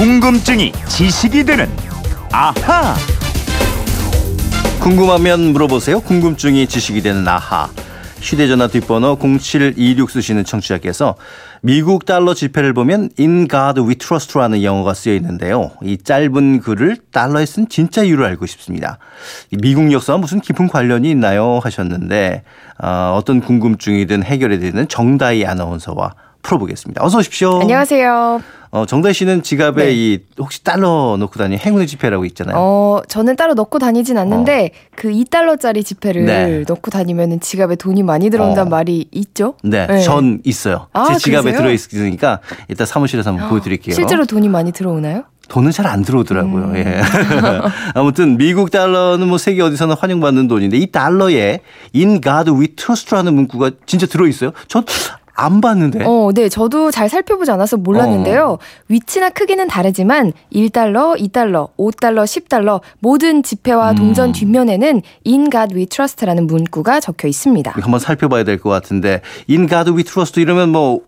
궁금증이 지식이 되는 아하. 궁금하면 물어보세요. 궁금증이 지식이 되는 아하. 휴대전화 뒷번호 0726 쓰시는 청취자께서 미국 달러 지폐를 보면 In God We Trust라는 영어가 쓰여 있는데요. 이 짧은 글을 달러에 쓴 진짜 이유를 알고 싶습니다. 미국 역사와 무슨 깊은 관련이 있나요? 하셨는데 어, 어떤 궁금증이든 해결해 드리는 정다희 아나운서와 풀어보겠습니다. 어서 오십시오. 안녕하세요. 어, 정다희 씨는 지갑에 네. 이 혹시 달러 넣고 다니는 행운의 지폐라고 있잖아요. 어, 저는 따로 넣고 다니진 않는데 그 2달러짜리 지폐를 네. 넣고 다니면 지갑에 돈이 많이 들어온다는 어. 말이 있죠? 네, 네. 전 있어요. 아, 제 지갑에 그러세요? 들어 있으니까 이따 사무실에서 한번 보여 드릴게요. 실제로 돈이 많이 들어오나요? 돈은 잘 안 들어오더라고요. 음. 예. 아무튼 미국 달러는 뭐 세계 어디서나 환영받는 돈인데 이 달러에 In God We Trust라는 문구가 진짜 들어있어요. 전 안 봤는데. 어, 네. 저도 잘 살펴보지 않아서 몰랐는데요. 어. 위치나 크기는 다르지만 1달러, 2달러, 5달러, 10달러 모든 지폐와 음. 동전 뒷면에는 In God We Trust라는 문구가 적혀 있습니다. 한번 살펴봐야 될 것 같은데 In God We Trust 이러면 뭐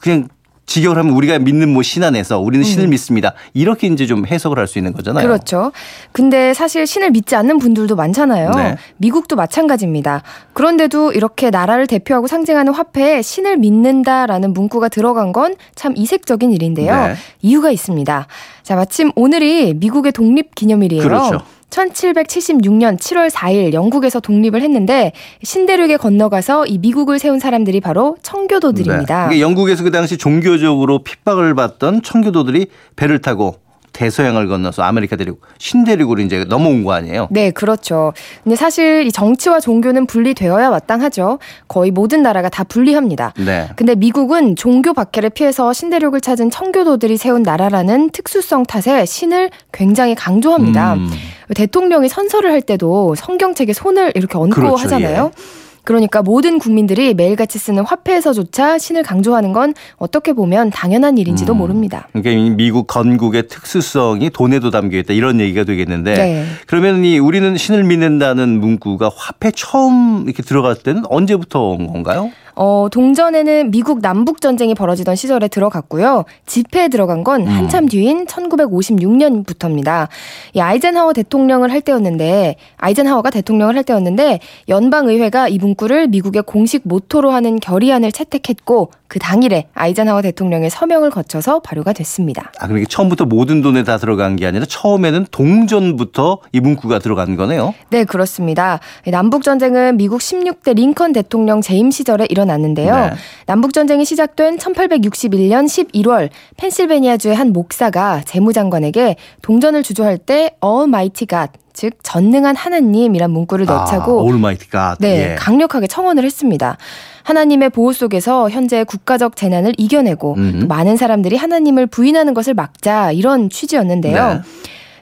그냥 직역을 하면 우리가 믿는 뭐 신 안에서 우리는 신을 믿습니다. 이렇게 이제 좀 해석을 할 수 있는 거잖아요. 음. 그렇죠. 근데 사실 신을 믿지 않는 분들도 많잖아요. 네. 미국도 마찬가지입니다. 그런데도 이렇게 나라를 대표하고 상징하는 화폐에 신을 믿는다라는 문구가 들어간 건 참 이색적인 일인데요. 네. 이유가 있습니다. 자, 마침 오늘이 미국의 독립 기념일이에요. 그렇죠. 1776년 7월 4일 영국에서 독립을 했는데 신대륙에 건너가서 이 미국을 세운 사람들이 바로 청교도들입니다. 네. 영국에서 그 당시 종교적으로 핍박을 받던 청교도들이 배를 타고 대서양을 건너서 아메리카 대륙 신대륙으로 이제 넘어온 거 아니에요? 네, 그렇죠. 근데 사실 이 정치와 종교는 분리되어야 마땅하죠. 거의 모든 나라가 다 분리합니다. 네. 근데 미국은 종교 박해를 피해서 신대륙을 찾은 청교도들이 세운 나라라는 특수성 탓에 신을 굉장히 강조합니다. 음. 대통령이 선서를 할 때도 성경책에 손을 이렇게 얹고 그렇죠, 하잖아요. 그러니까 모든 국민들이 매일같이 쓰는 화폐에서조차 신을 강조하는 건 어떻게 보면 당연한 일인지도 음. 모릅니다. 그러니까 이 미국 건국의 특수성이 돈에도 담겨 있다 이런 얘기가 되겠는데 네. 그러면 이 우리는 신을 믿는다는 문구가 화폐 처음 이렇게 들어갈 때는 언제부터 온 건가요? 어, 동전에는 미국 남북 전쟁이 벌어지던 시절에 들어갔고요. 지폐에 들어간 건 음. 한참 뒤인 1956년부터입니다. 이 아이젠하워 대통령을 할 때였는데 아이젠하워가 대통령을 할 때였는데 연방 의회가 이 문구를 미국의 공식 모토로 하는 결의안을 채택했고 그 당일에 아이젠하워 대통령의 서명을 거쳐서 발효가 됐습니다. 아 그러니까 처음부터 모든 돈에 다 들어간 게 아니라 처음에는 동전부터 이 문구가 들어간 거네요. 네, 그렇습니다. 남북 전쟁은 미국 16대 링컨 대통령 재임 시절에 일어났 는데요. 네. 남북 전쟁이 시작된 1861년 11월 펜실베니아주의 한 목사가 재무장관에게 동전을 주조할 때 Almighty God 즉 전능한 하나님이란 문구를 넣자고 아, 올마이티 갓. 네, 예. 강력하게 청원을 했습니다. 하나님의 보호 속에서 현재 국가적 재난을 이겨내고 많은 사람들이 하나님을 부인하는 것을 막자 이런 취지였는데요. 네.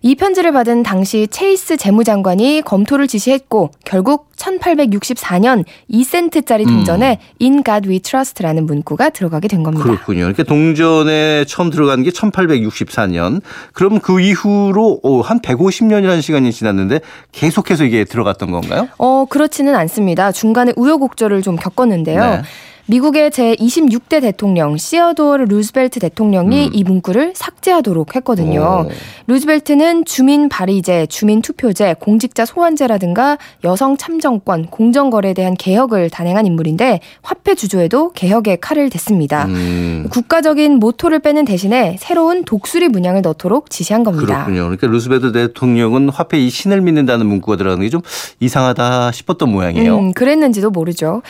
이 편지를 받은 당시 체이스 재무장관이 검토를 지시했고 결국 1864년 2센트짜리 동전에 In God We Trust라는 문구가 들어가게 된 겁니다. 그렇군요. 그러니까 동전에 처음 들어간 게 1864년. 그럼 그 이후로 오, 한 150년이라는 시간이 지났는데 계속해서 이게 들어갔던 건가요? 어, 그렇지는 않습니다. 중간에 우여곡절을 좀 겪었는데요. 네. 미국의 제26대 대통령 시어도어 루즈벨트 대통령이 이 문구를 삭제하도록 했거든요. 음. 오. 루즈벨트는 주민 발의제, 주민 투표제, 공직자 소환제라든가 여성 참정권, 공정거래에 대한 개혁을 단행한 인물인데 화폐 주조에도 개혁의 칼을 댔습니다. 음. 국가적인 모토를 빼는 대신에 새로운 독수리 문양을 넣도록 지시한 겁니다. 그렇군요. 그러니까 루즈벨트 대통령은 화폐 이 신을 믿는다는 문구가 들어가는 게 좀 이상하다 싶었던 모양이에요. 음, 그랬는지도 모르죠.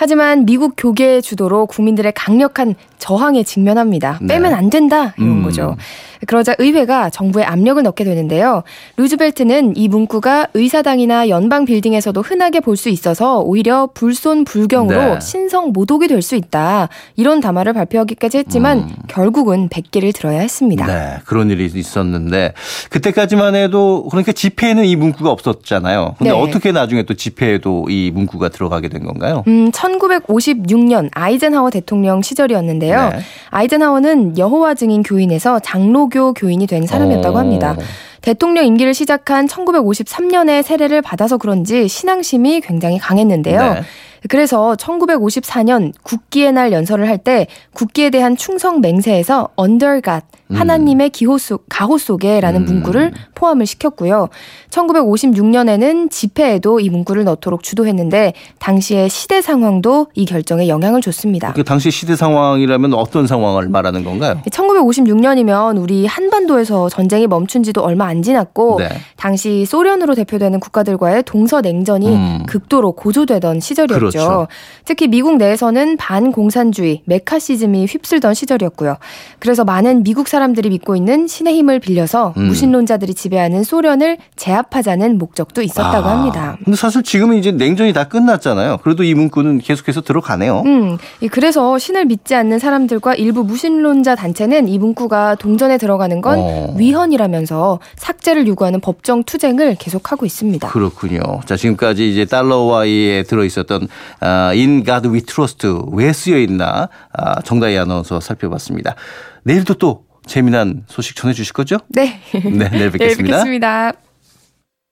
하지만 미국 교계의 주도로 국민들의 강력한 저항에 직면합니다. 네. 빼면 안 된다 이런 음. 거죠. 그러자 의회가 정부에 압력을 넣게 되는데요. 루즈벨트는 이 문구가 의사당이나 연방 빌딩에서도 흔하게 볼 수 있어서 오히려 불손 불경으로 네. 신성 모독이 될 수 있다. 이런 담화를 발표하기까지 했지만 음. 결국은 백기를 들어야 했습니다. 네, 그런 일이 있었는데 그때까지만 해도 그러니까 지폐에는 이 문구가 없었잖아요. 근데 네. 어떻게 나중에 또 지폐에도 이 문구가 들어가게 된 건가요? 음, 1956년 아이젠하워 대통령 시절이었는데 요. 네. 아이젠하워는 여호와 증인 교인에서 장로교 교인이 된 사람이었다고 어. 합니다. 대통령 임기를 시작한 1953년에 세례를 받아서 그런지 신앙심이 굉장히 강했는데요. 네. 그래서 1954년 국기의 날 연설을 할 때 국기에 대한 충성 맹세에서 under God 하나님의 기호 속 가호 속에라는 음. 문구를 포함을 시켰고요. 1956년에는 집회에도 이 문구를 넣도록 주도했는데 당시의 시대 상황도 이 결정에 영향을 줬습니다. 그 당시 시대 상황이라면 어떤 상황을 말하는 건가요? 1956년이면 우리 한반도에서 전쟁이 멈춘 지도 얼마 안 지났고 네. 당시 소련으로 대표되는 국가들과의 동서 냉전이 음. 극도로 고조되던 시절이었죠. 그렇죠. 특히 미국 내에서는 반공산주의, 메카시즘이 휩쓸던 시절이었고요. 그래서 많은 미국 사람들이 믿고 있는 신의 힘을 빌려서 음. 무신론자들이 지배하는 소련을 제압하자는 목적도 있었다고 아, 합니다. 근데 사실 지금은 이제 냉전이 다 끝났잖아요. 그래도 이 문구는 계속해서 들어가네요. 음, 이 그래서 신을 믿지 않는 사람들과 일부 무신론자 단체는 이 문구가 동전에 들어가는 건 어. 위헌이라면서 삭제를 요구하는 법정 투쟁을 계속하고 있습니다. 그렇군요. 자, 지금까지 이제 달러와에 들어 있었던 아, In God We Trust 왜 쓰여 있나 아, 정다희 아나운서 살펴봤습니다. 내일도 또 재미난 소식 전해 주실 거죠? 네. 네, 내일 뵙겠습니다. 네, 뵙겠습니다.